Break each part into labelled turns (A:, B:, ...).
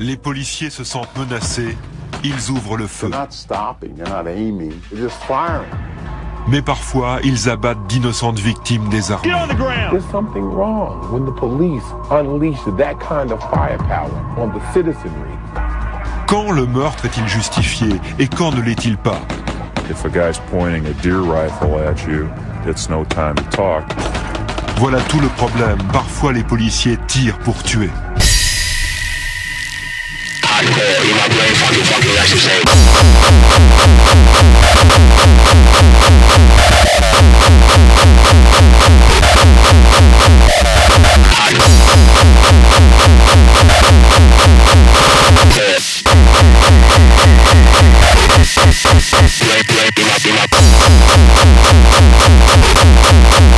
A: Les policiers se sentent menacés. Ils ouvrent le feu. Mais parfois, ils abattent d'innocentes victimes des
B: armes.
A: Quand le meurtre est-il justifié et quand ne l'est-il pas?
C: Voilà tout le problème. Parfois, les policiers tirent pour tuer. No time to talk.
A: Voilà tout le problème. Parfois, les policiers tirent pour tuer.
D: Stalks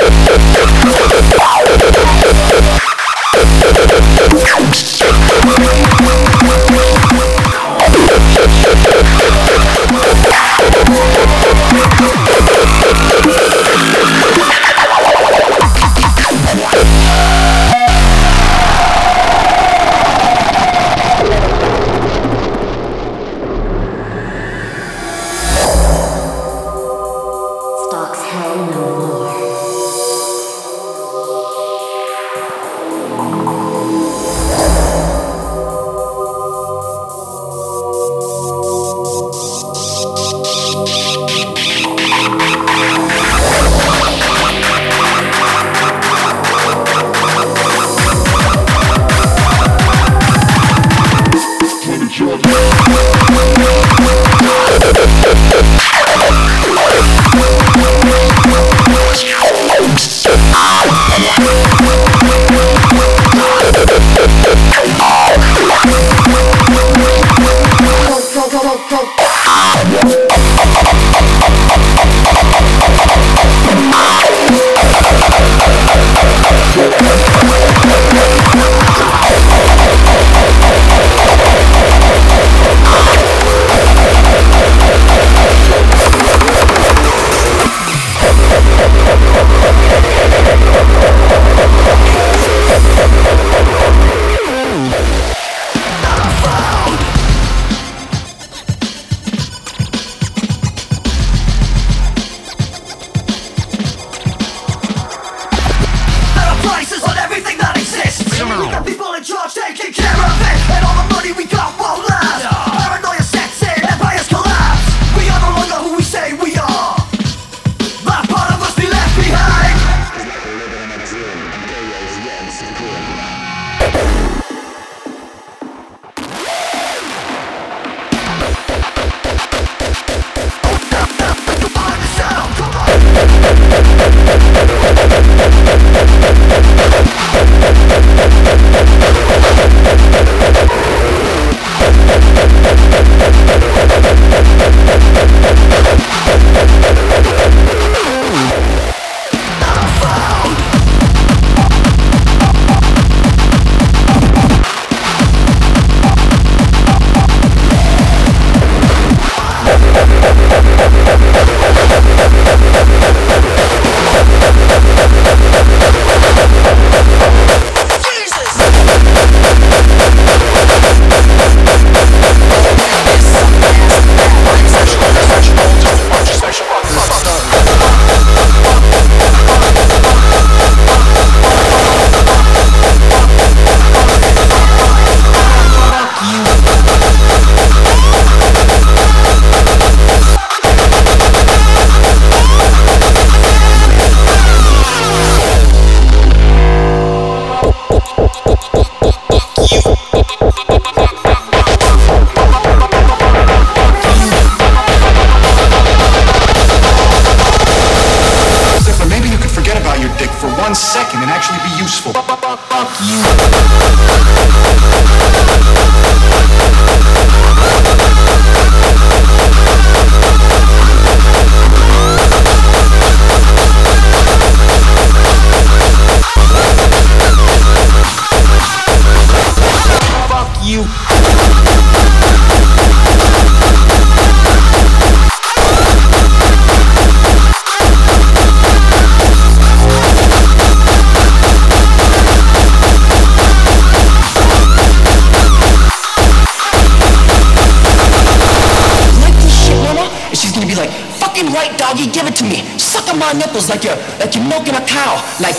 E: like you're like you're milking a cow. Like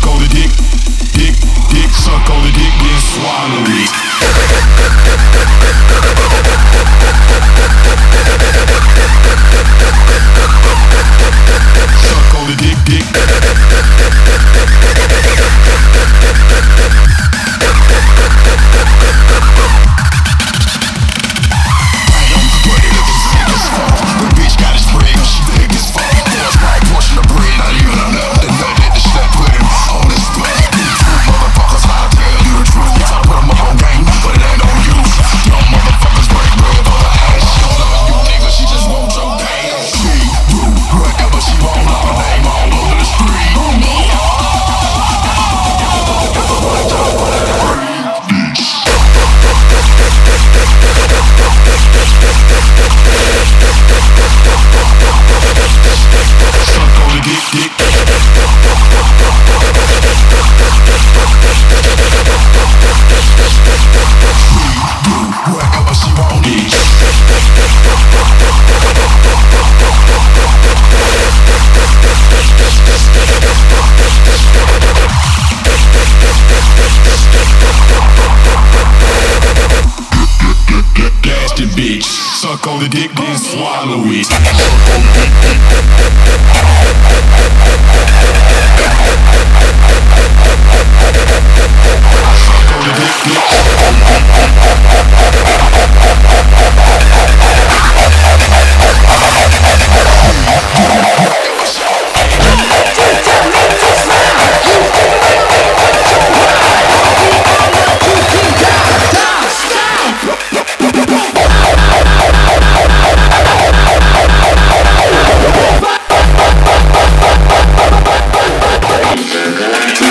F: the dick, dick, on the dick, then swallow it.
G: And.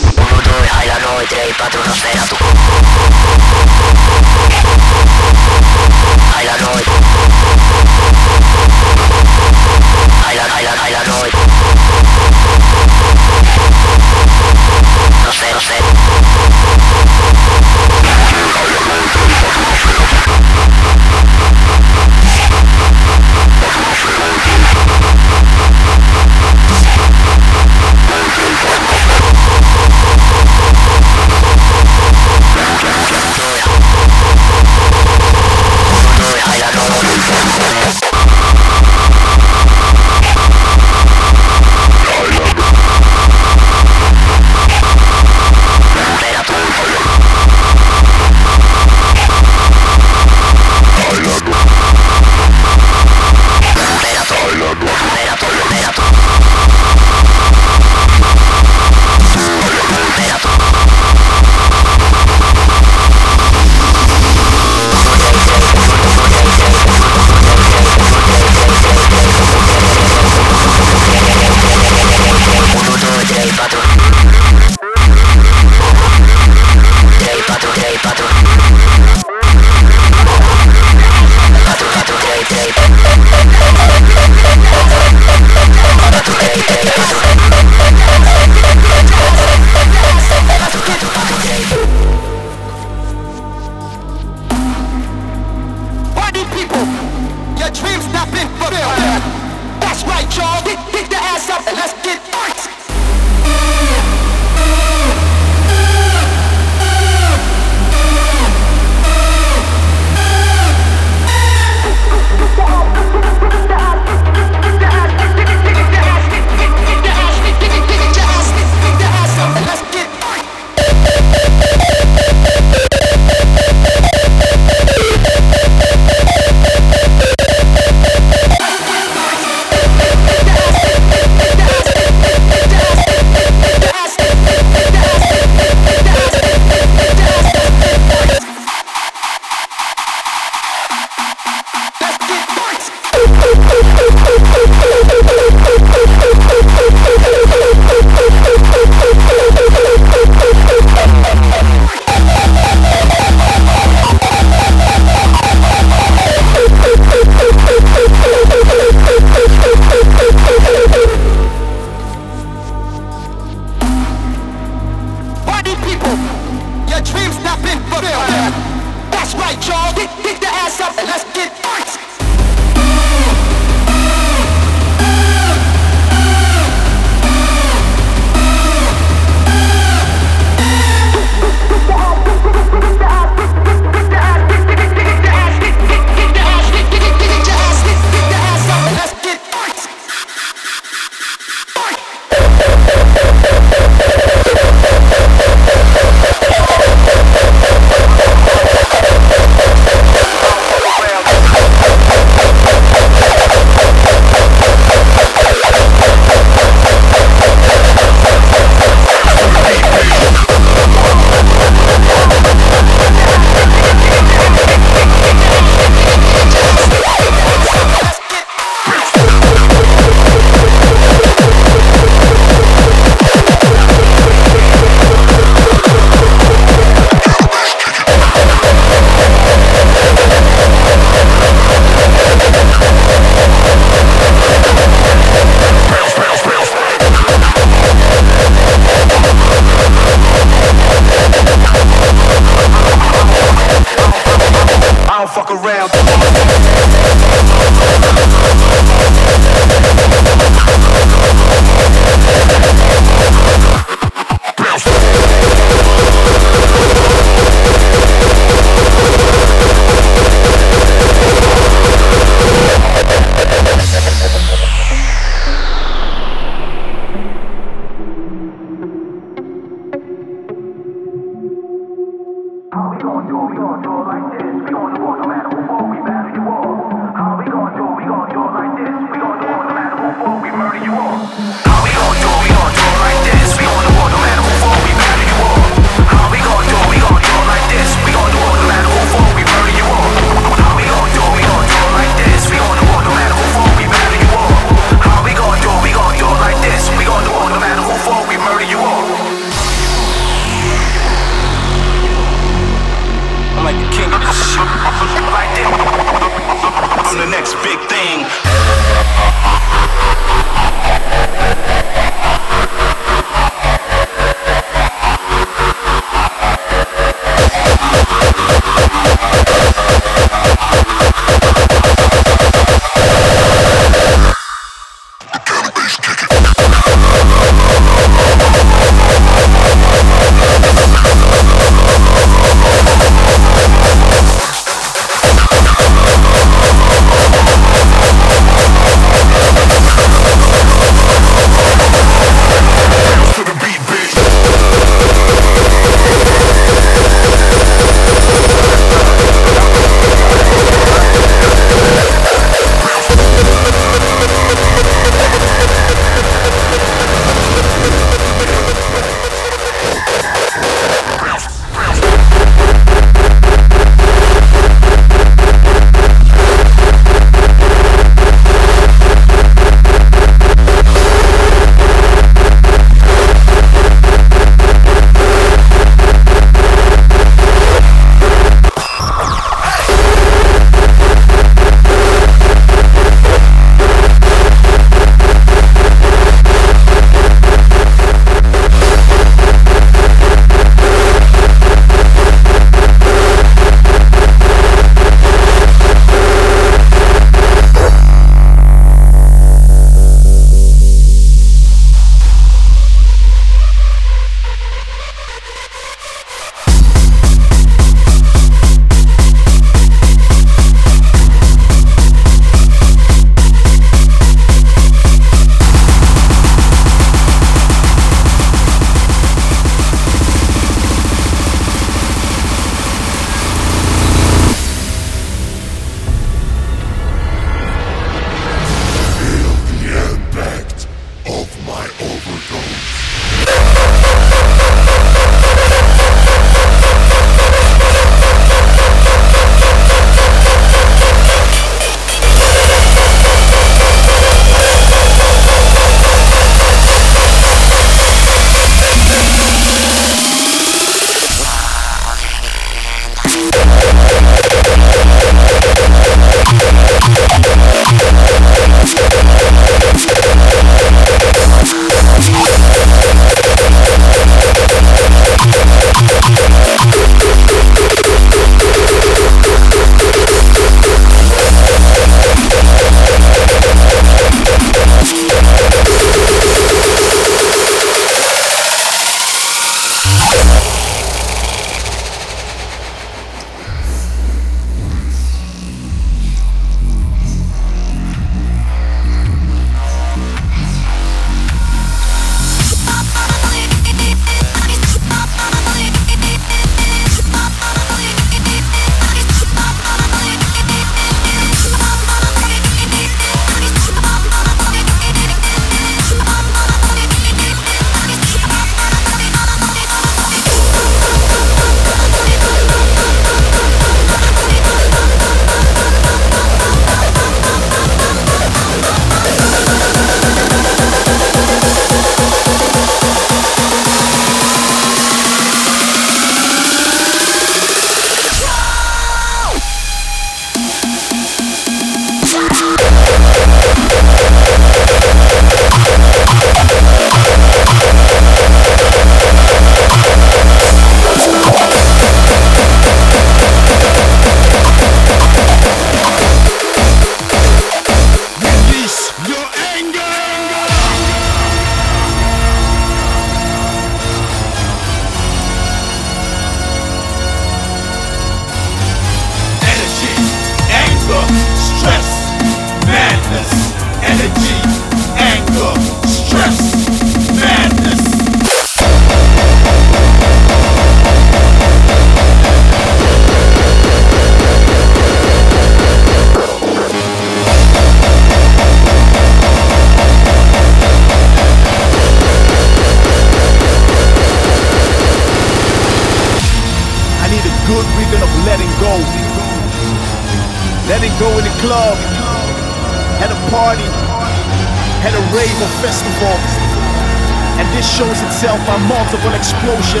G: Multiple